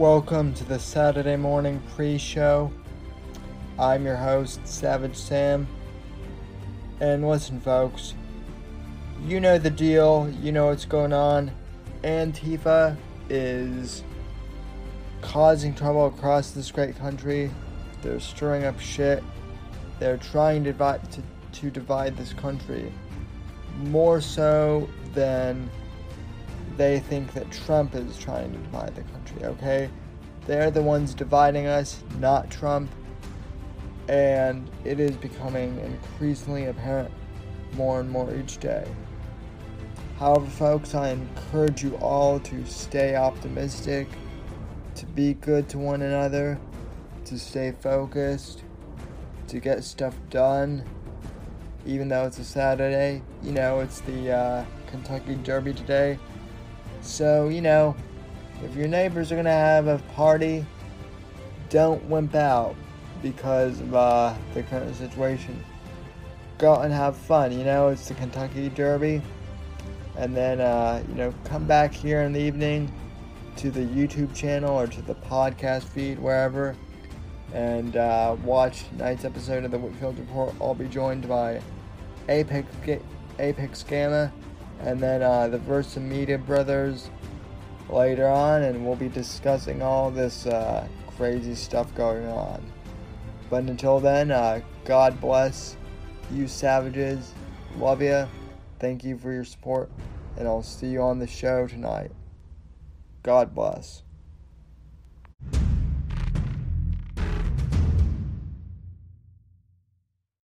Welcome to the Saturday morning pre show. I'm your host, Savage Sam. And listen, folks, you know the deal, you know what's going on. Antifa is causing trouble across this great country. They're stirring up shit. They're trying to divide, to, to divide this country more so than they think that Trump is trying to divide the country, okay? They're the ones dividing us, not Trump. And it is becoming increasingly apparent more and more each day. However, folks, I encourage you all to stay optimistic, to be good to one another, to stay focused, to get stuff done, even though it's a Saturday. You know, it's the uh, Kentucky Derby today. So, you know, if your neighbors are going to have a party, don't wimp out because of uh, the current situation. Go out and have fun. You know, it's the Kentucky Derby. And then, uh, you know, come back here in the evening to the YouTube channel or to the podcast feed, wherever, and uh, watch tonight's episode of the Whitfield Report. I'll be joined by Apex, Apex Gamma and then uh, the Versa Media Brothers later on, and we'll be discussing all this uh, crazy stuff going on. But until then, uh, God bless you savages. Love you. Thank you for your support, and I'll see you on the show tonight. God bless.